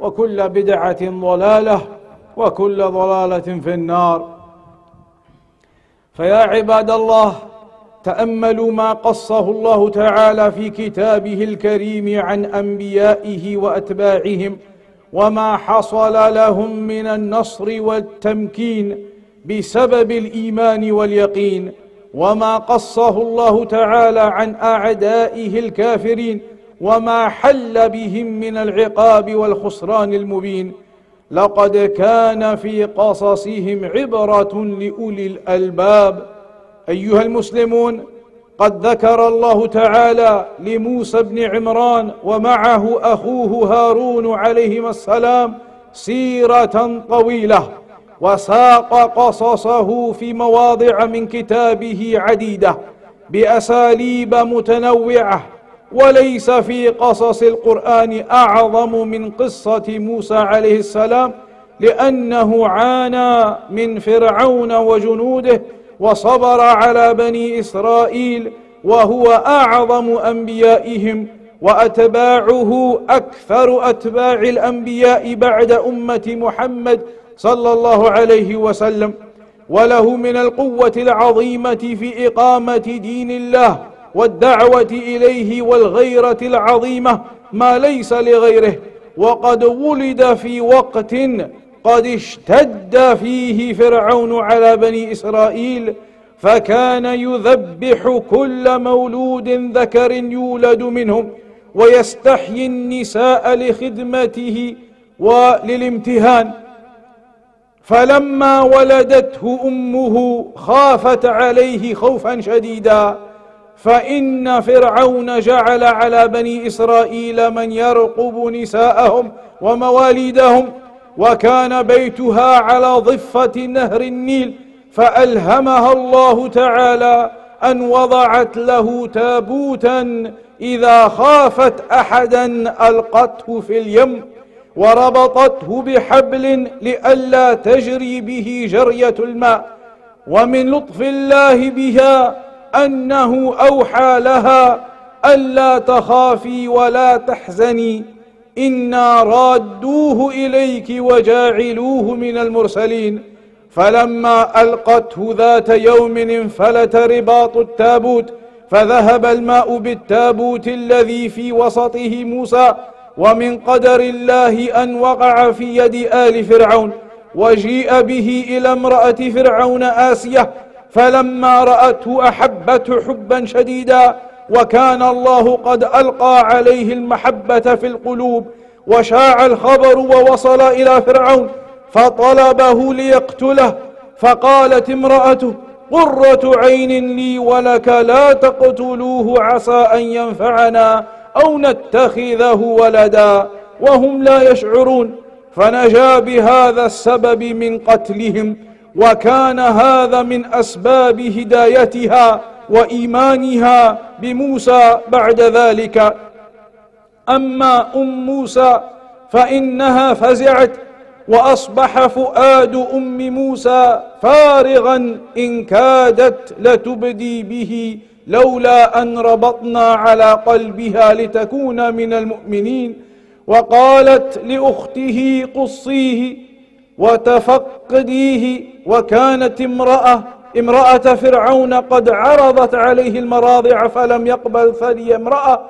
وكل بدعة ضلالة وكل ضلالة في النار. فيا عباد الله تأملوا ما قصه الله تعالى في كتابه الكريم عن أنبيائه وأتباعهم وما حصل لهم من النصر والتمكين بسبب الإيمان واليقين وما قصه الله تعالى عن أعدائه الكافرين وما حل بهم من العقاب والخسران المبين لقد كان في قصصهم عبره لاولي الالباب ايها المسلمون قد ذكر الله تعالى لموسى بن عمران ومعه اخوه هارون عليهما السلام سيره طويله وساق قصصه في مواضع من كتابه عديده باساليب متنوعه وليس في قصص القرآن أعظم من قصة موسى عليه السلام لأنه عانى من فرعون وجنوده وصبر على بني إسرائيل وهو أعظم أنبيائهم وأتباعه أكثر أتباع الأنبياء بعد أمة محمد صلى الله عليه وسلم. وله من القوة العظيمة في إقامة دين الله والدعوة إليه والغيرة العظيمة ما ليس لغيره وقد ولد في وقت قد اشتد فيه فرعون على بني إسرائيل فكان يذبح كل مولود ذكر يولد منهم ويستحيي النساء لخدمته وللامتهان. فلما ولدته أمه خافت عليه خوفا شديدا فإن فرعون جعل على بني إسرائيل من يرقب نساءهم ومواليدهم وكان بيتها على ضفة نهر النيل فألهمها الله تعالى أن وضعت له تابوتا إذا خافت أحدا ألقته في اليم وربطته بحبل لئلا تجري به جرية الماء ومن لطف الله بها أنه أوحى لها ألا تخافي ولا تحزني. إنا رادوه إليك وجاعلوه من المرسلين. فلما ألقته ذات يوم انفلت رباط التابوت فذهب الماء بالتابوت الذي في وسطه موسى ومن قدر الله أن وقع في يد آل فرعون وجيء به إلى امرأة فرعون آسية فلما رأته احبته حبا شديدا وكان الله قد ألقى عليه المحبة في القلوب وشاع الخبر ووصل إلى فرعون فطلبه ليقتله فقالت امرأته قرة عين لي ولك لا تقتلوه عسى أن ينفعنا أو نتخذه ولدا وهم لا يشعرون. فنجا بهذا السبب من قتلهم وكان هذا من أسباب هدايتها وإيمانها بموسى بعد ذلك. أما أم موسى فإنها فزعت وأصبح فؤاد أم موسى فارغا إن كادت لتبدي به لولا أن ربطنا على قلبها لتكون من المؤمنين. وقالت لأخته قصيه وتفقديه وكانت امراه امرأة فرعون قد عرضت عليه المراضع فلم يقبل ثدي امرأة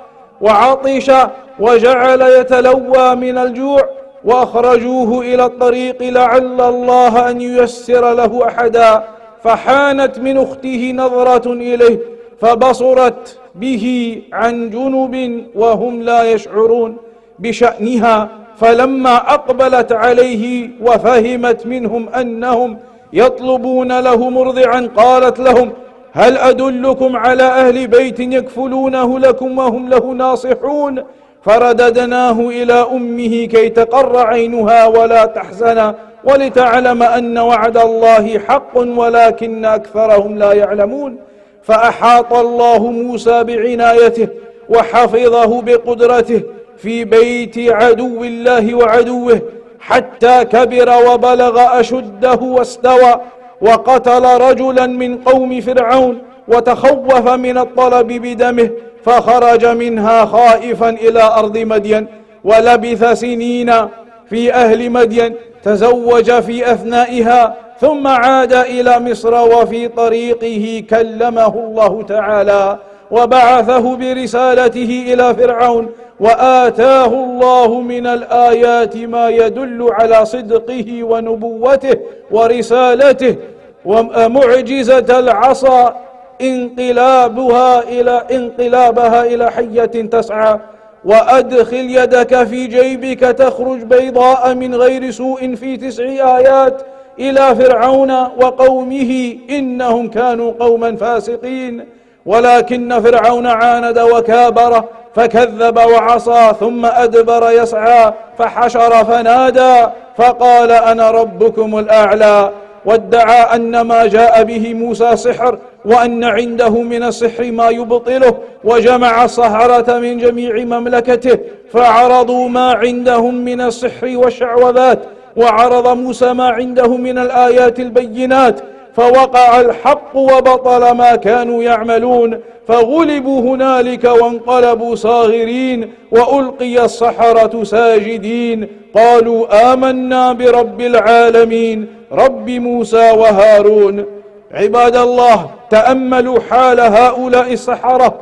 وعطش وجعل يتلوى من الجوع وأخرجوه إلى الطريق لعل الله أن ييسر له أحدا. فحانت من أخته نظرة إليه فبصرت به عن جنب وهم لا يشعرون بشأنها. فلما أقبلت عليه وفهمت منهم أنهم يطلبون له مرضعا قالت لهم هل أدلكم على أهل بيت يكفلونه لكم وهم له ناصحون؟ فرددناه إلى أمه كي تقر عينها ولا تحزن ولتعلم أن وعد الله حق ولكن أكثرهم لا يعلمون. فأحاط الله موسى بعنايته وحفظه بقدرته في بيت عدو الله وعدوه حتى كبر وبلغ أشده واستوى وقتل رجلا من قوم فرعون وتخوف من الطلب بدمه فخرج منها خائفا إلى أرض مدين ولبث سنين في أهل مدين تزوج في أثنائها ثم عاد إلى مصر وفي طريقه كلمه الله تعالى وبعثه برسالته إلى فرعون وآتاه الله من الآيات ما يدل على صدقه ونبوته ورسالته ومعجزة العصا انقلابها إلى انقلابها إلى حية تسعى وأدخل يدك في جيبك تخرج بيضاء من غير سوء في تسع آيات إلى فرعون وقومه إنهم كانوا قوما فاسقين ولكن فرعون عاند وكابر فكذب وعصى ثم أدبر يسعى فحشر فنادى فقال أنا ربكم الأعلى وادعى أن ما جاء به موسى سحر وأن عنده من السحر ما يبطله وجمع السحرة من جميع مملكته فعرضوا ما عندهم من السحر والشعوذات وعرض موسى ما عنده من الآيات البينات فوقع الحق وبطل ما كانوا يعملون فغلبوا هنالك وانقلبوا صاغرين وألقي السحره ساجدين. قالوا آمنا برب العالمين رب موسى وهارون. عباد الله تأملوا حال هؤلاء السحره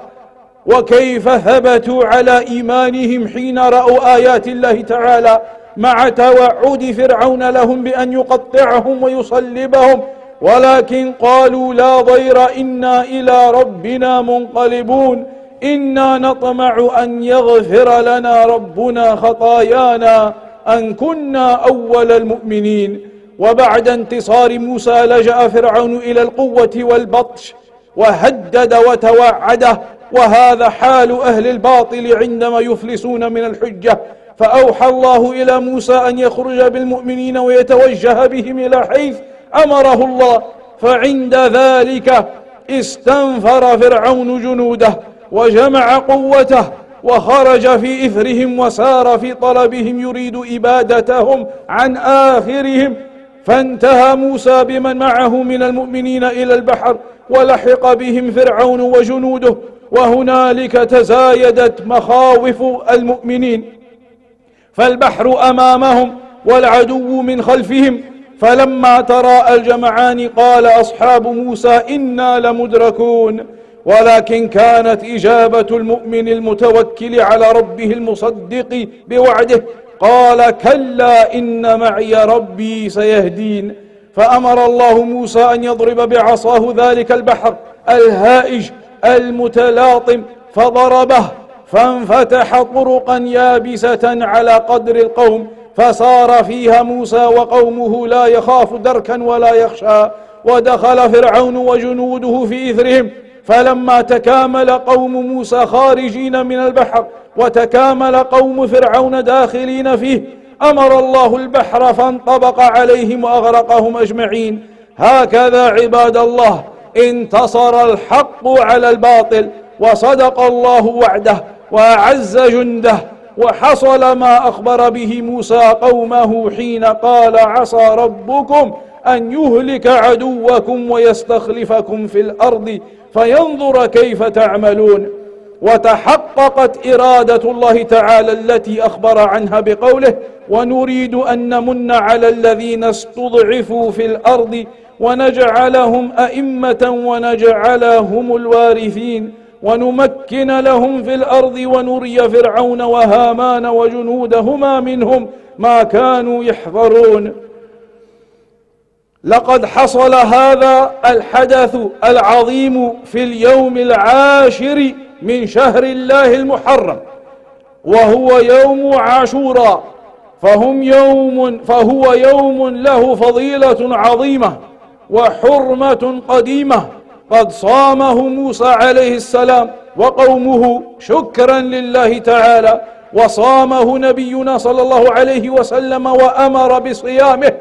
وكيف ثبتوا على إيمانهم حين رأوا آيات الله تعالى مع توعد فرعون لهم بأن يقطعهم ويصلبهم. ولكن قالوا لا ضير إنا إلى ربنا منقلبون. إنا نطمع أن يغفر لنا ربنا خطايانا أن كنا أول المؤمنين. وبعد انتصار موسى لجأ فرعون إلى القوة والبطش وهدد وتوعده. وهذا حال أهل الباطل عندما يفلسون من الحجة. فأوحى الله إلى موسى أن يخرج بالمؤمنين ويتوجه بهم إلى حيث أمره الله فعند ذلك استنفر فرعون جنوده وجمع قوته وخرج في إثرهم وسار في طلبهم يريد إبادتهم عن آخرهم. فانتهى موسى بمن معه من المؤمنين إلى البحر ولحق بهم فرعون وجنوده وهنالك تزايدت مخاوف المؤمنين. فالبحر أمامهم والعدو من خلفهم فلما تراءى الجمعان قال أصحاب موسى إنا لمدركون ولكن كانت إجابة المؤمن المتوكل على ربه المصدق بوعده قال كلا إن معي ربي سيهدين. فأمر الله موسى أن يضرب بعصاه ذلك البحر الهائج المتلاطم فضربه فانفتح طرقا يابسة على قدر القوم فصار فيها موسى وقومه لا يخاف دركا ولا يخشى ودخل فرعون وجنوده في إثرهم. فلما تكامل قوم موسى خارجين من البحر وتكامل قوم فرعون داخلين فيه أمر الله البحر فانطبق عليهم وأغرقهم أجمعين. هكذا عباد الله انتصر الحق على الباطل وصدق الله وعده وأعز جنده وحصل ما أخبر به موسى قومه حين قال عصى ربكم أن يهلك عدوكم ويستخلفكم في الأرض فينظر كيف تعملون. وتحققت إرادة الله تعالى التي أخبر عنها بقوله ونريد أن نمن على الذين استضعفوا في الأرض ونجعلهم أئمة ونجعلهم الوارثين ونمكن لهم في الأرض ونري فرعون وهامان وجنودهما منهم ما كانوا يحذرون. لقد حصل هذا الحدث العظيم في اليوم العاشر من شهر الله المحرم وهو يوم عاشوراء فهم يوم فهو يوم له فضيلة عظيمة وحرمة قديمة. قد صامه موسى عليه السلام وقومه شكرا لله تعالى وصامه نبينا صلى الله عليه وسلم وأمر بصيامه.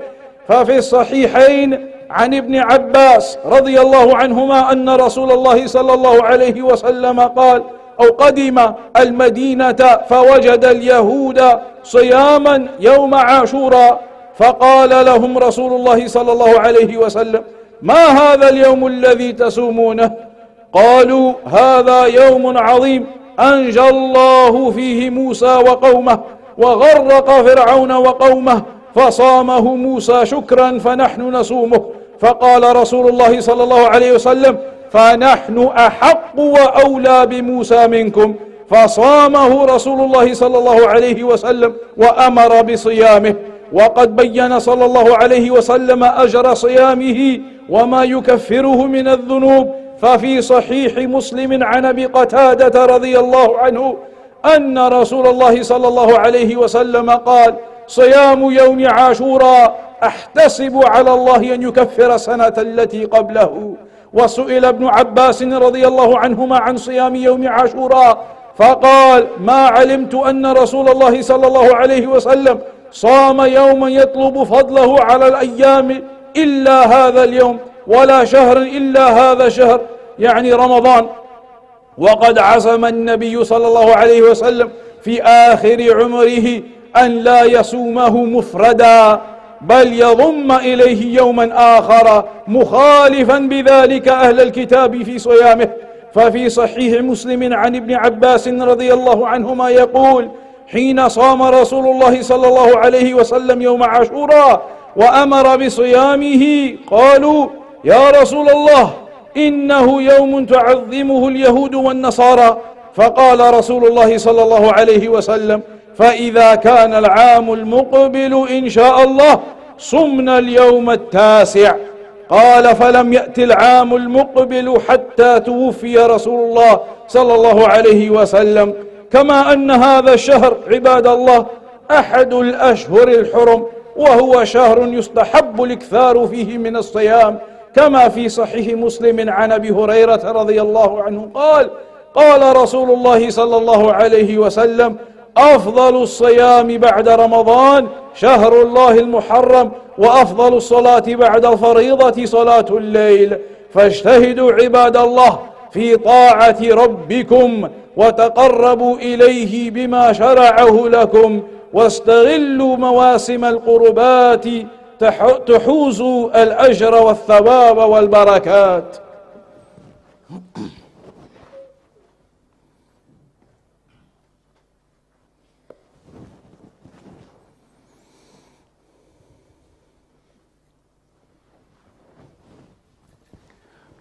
ففي الصحيحين عن ابن عباس رضي الله عنهما أن رسول الله صلى الله عليه وسلم قال أو قدم المدينة فوجد اليهود صياما يوم عاشوراء. فقال لهم رسول الله صلى الله عليه وسلم ما هذا اليوم الذي تسومونه قالوا هذا يوم عظيم أنجى الله فيه موسى وقومه وغرق فرعون وقومه فصامه موسى شكرا فنحن نصومه. فقال رسول الله صلى الله عليه وسلم فنحن أحق وأولى بموسى منكم. فصامه رسول الله صلى الله عليه وسلم وأمر بصيامه. وقد بين صلى الله عليه وسلم أجر صيامه وما يكفره من الذنوب ففي صحيح مسلم عن أبي قتادة رضي الله عنه أن رسول الله صلى الله عليه وسلم قال صيام يوم عاشوراء أحتسب على الله أن يكفر السنة التي قبله. وسئل ابن عباس رضي الله عنهما عن صيام يوم عاشوراء فقال ما علمت أن رسول الله صلى الله عليه وسلم صام يوما يطلب فضله على الأيام إلا هذا اليوم ولا شهر إلا هذا شهر يعني رمضان. وقد عزم النبي صلى الله عليه وسلم في آخر عمره أن لا يصومه مفردا بل يضم إليه يوما آخر مخالفا بذلك أهل الكتاب في صيامه. ففي صحيح مسلم عن ابن عباس رضي الله عنهما يقول حين صام رسول الله صلى الله عليه وسلم يوم عاشوراء وأمر بصيامه قالوا يا رسول الله إنه يوم تعظمه اليهود والنصارى. فقال رسول الله صلى الله عليه وسلم فإذا كان العام المقبل إن شاء الله صمنا اليوم التاسع. قال فلم يات العام المقبل حتى توفي رسول الله صلى الله عليه وسلم. كما أن هذا الشهر عباد الله أحد الأشهر الحرم. وهو شهر يستحب الإكثار فيه من الصيام كما في صحيح مسلم عن أبي هريرة رضي الله عنه قال قال رسول الله صلى الله عليه وسلم أفضل الصيام بعد رمضان شهر الله المحرم وأفضل الصلاة بعد الفريضة صلاة الليل. فاجتهدوا عباد الله في طاعة ربكم وتقربوا إليه بما شرعه لكم. واستغلوا مواسم القربات تحوز الأجر والثواب والبركات.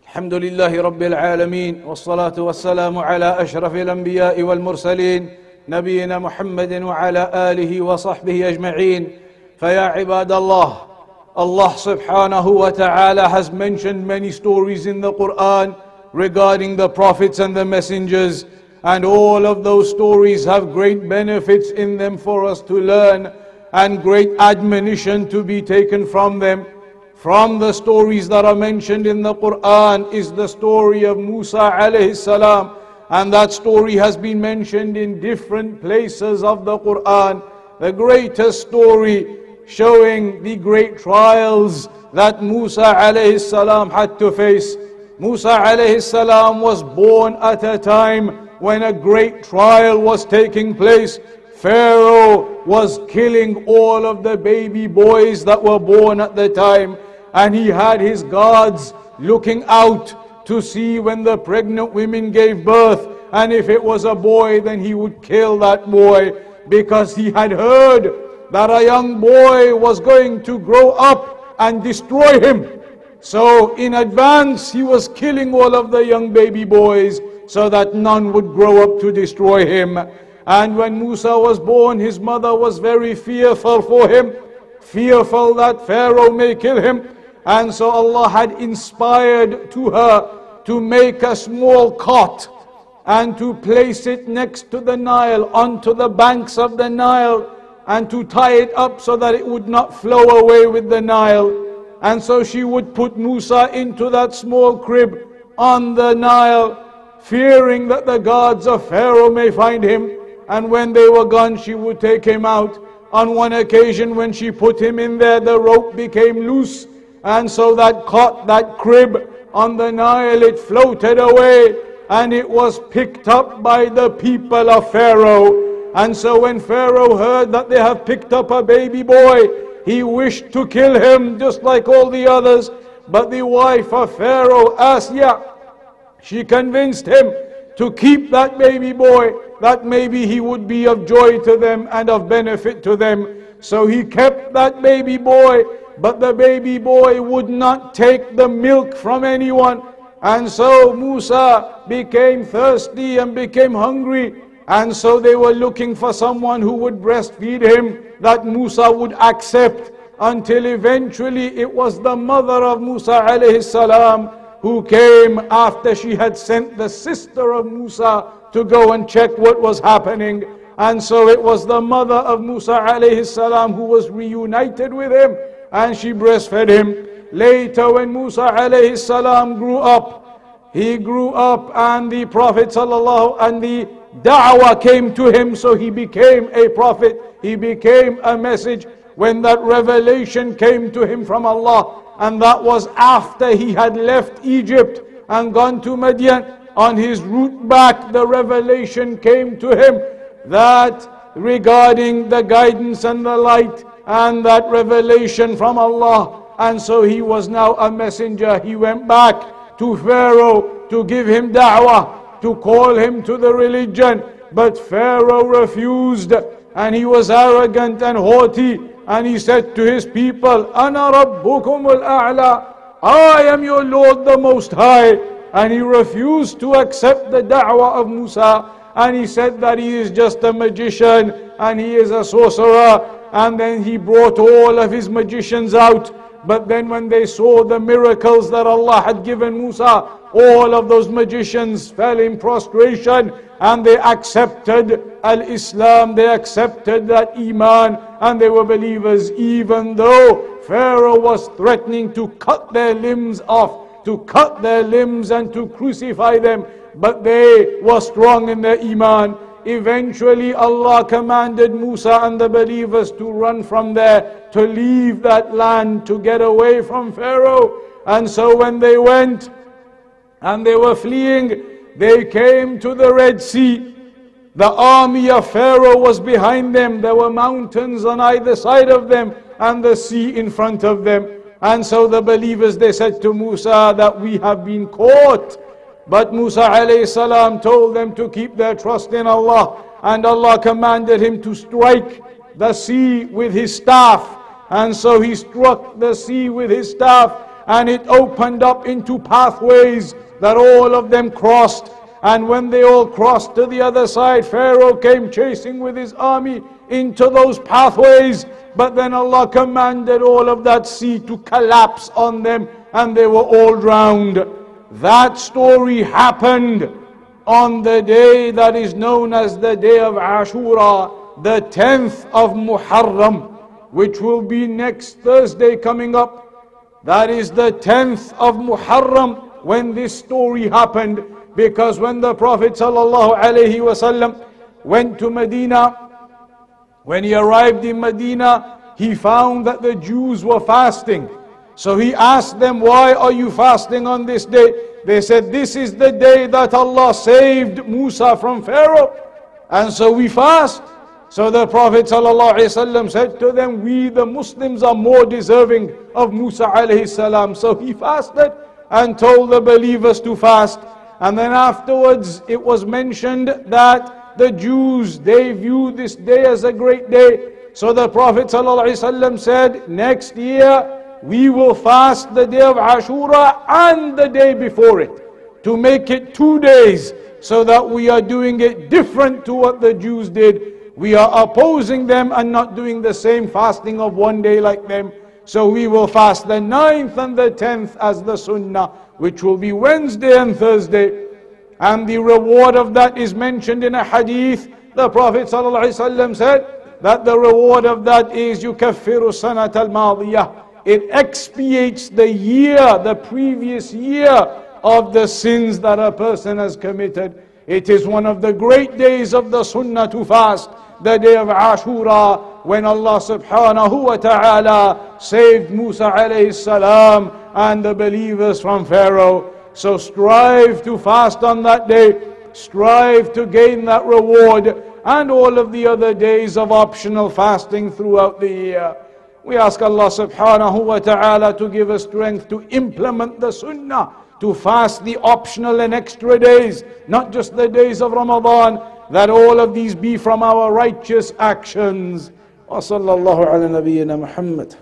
الحمد لله رب العالمين والصلاة والسلام على أشرف الأنبياء والمرسلين نبينا محمد وعلى آله وصحبه أجمعين فيا عباد الله Allah subhanahu wa ta'ala has mentioned many stories in the Quran regarding the prophets and the messengers and all of those stories have great benefits in them for us to learn and great admonition to be taken from them. From the stories that are mentioned in the Quran is the story of Musa alayhi salam and that story has been mentioned in different places of the Quran. The greatest story showing the great trials that Musa alayhi salam had to face. Musa alayhi salam was born at a time when a great trial was taking place Pharaoh was killing all of the baby boys that were born at the time, and he had his guards looking out to see when the pregnant women gave birth. And if it was a boy, then he would kill that boy because he had heard that a young boy was going to grow up and destroy him. So in advance, he was killing all of the young baby boys so that none would grow up to destroy him. And when Musa was born, his mother was very fearful for him, fearful that Pharaoh may kill him. And so Allah had inspired to her to make a small cot and to place it next to the Nile, onto the banks of the Nile, and to tie it up so that it would not flow away with the Nile. And so she would put Musa into that small crib on the Nile, fearing that the gods of Pharaoh may find him. And when they were gone, she would take him out. On one occasion, when she put him in there, the rope became loose. And so that cot, that crib on the Nile, it floated away and it was picked up by the people of Pharaoh. And so when Pharaoh heard that they have picked up a baby boy, he wished to kill him just like all the others. But the wife of Pharaoh, Asya, she convinced him to keep that baby boy, that maybe he would be of joy to them and of benefit to them. So he kept that baby boy, but the baby boy would not take the milk from anyone. And so Musa became thirsty and became hungry. And so they were looking for someone who would breastfeed him that Musa would accept until eventually it was the mother of Musa alayhi salam who came after she had sent the sister of Musa to go and check what was happening. And so it was the mother of Musa alayhi salam who was reunited with him and she breastfed him. Later, when Musa alayhi salam grew up, he grew up and the Prophet sallallahu and the da'wah came to him, so he became a prophet. He became a message when that revelation came to him from Allah. And that was after he had left Egypt and gone to Midian. On his route back, the revelation came to him that regarding the guidance and the light and that revelation from Allah and so he was now a messenger. He went back to Pharaoh to give him da'wah, to call him to the religion. But Pharaoh refused and he was arrogant and haughty. And he said to his people, Ana rabbukum al-a'la. I am your Lord the Most High. And he refused to accept the da'wah of Musa. And he said that he is just a magician and he is a sorcerer. And then he brought all of his magicians out. But then when they saw the miracles that Allah had given Musa, all of those magicians fell in prostration and they accepted al-Islam, they accepted that Iman. And they were believers even though Pharaoh was threatening to cut their limbs off, to cut their limbs and to crucify them. But they were strong in their Iman Eventually, Allah commanded Musa and the believers to run from there, to leave that land, to get away from Pharaoh. And so, when they went and they were fleeing, they came to the Red Sea. The army of Pharaoh was behind them. There were mountains on either side of them and the sea in front of them. And so the believers, they said to Musa that we have been caught but Musa alayhi salam told them to keep their trust in Allah. And Allah commanded him to strike the sea with his staff. And so he struck the sea with his staff and it opened up into pathways that all of them crossed. And when they all crossed to the other side, Pharaoh came chasing with his army into those pathways. But then Allah commanded all of that sea to collapse on them and they were all drowned. That story happened on the day that is known as the day of Ashura, the 10th of Muharram, which will be next Thursday coming up. That is the 10th of Muharram when this story happened. Because when the Prophet ﷺ went to Medina, when he arrived in Medina, he found that the Jews were fasting. So he asked them, Why are you fasting on this day? They said, This is the day that Allah saved Musa from Pharaoh. And so we fast. So the Prophet ﷺ said to them, We the Muslims are more deserving of Musa salam. So he fasted and told the believers to fast. And then afterwards it was mentioned that the Jews, they view this day as a great day. So the Prophet ﷺ said, Next year we will fast the day of Ashura and the day before it to make it two days so that we are doing it different to what the Jews did. We are opposing them and not doing the same fasting of one day like them. So we will fast the ninth and the tenth as the Sunnah, which will be Wednesday and Thursday. And the reward of that is mentioned in a hadith. The Prophet ﷺ said that the reward of that is يكفر السنة الماضية it expiates the year, the previous year of the sins that a person has committed. It is one of the great days of the Sunnah to fast, the day of Ashura, when Allah subhanahu wa ta'ala saved Musa alayhi salam and the believers from Pharaoh. So strive to fast on that day, strive to gain that reward, and all of the other days of optional fasting throughout the year. We ask Allah subhanahu wa ta'ala to give us strength to implement the sunnah, to fast the optional and extra days, not just the days of Ramadan, that all of these be from our righteous actions. وصلى الله على نبينا محمد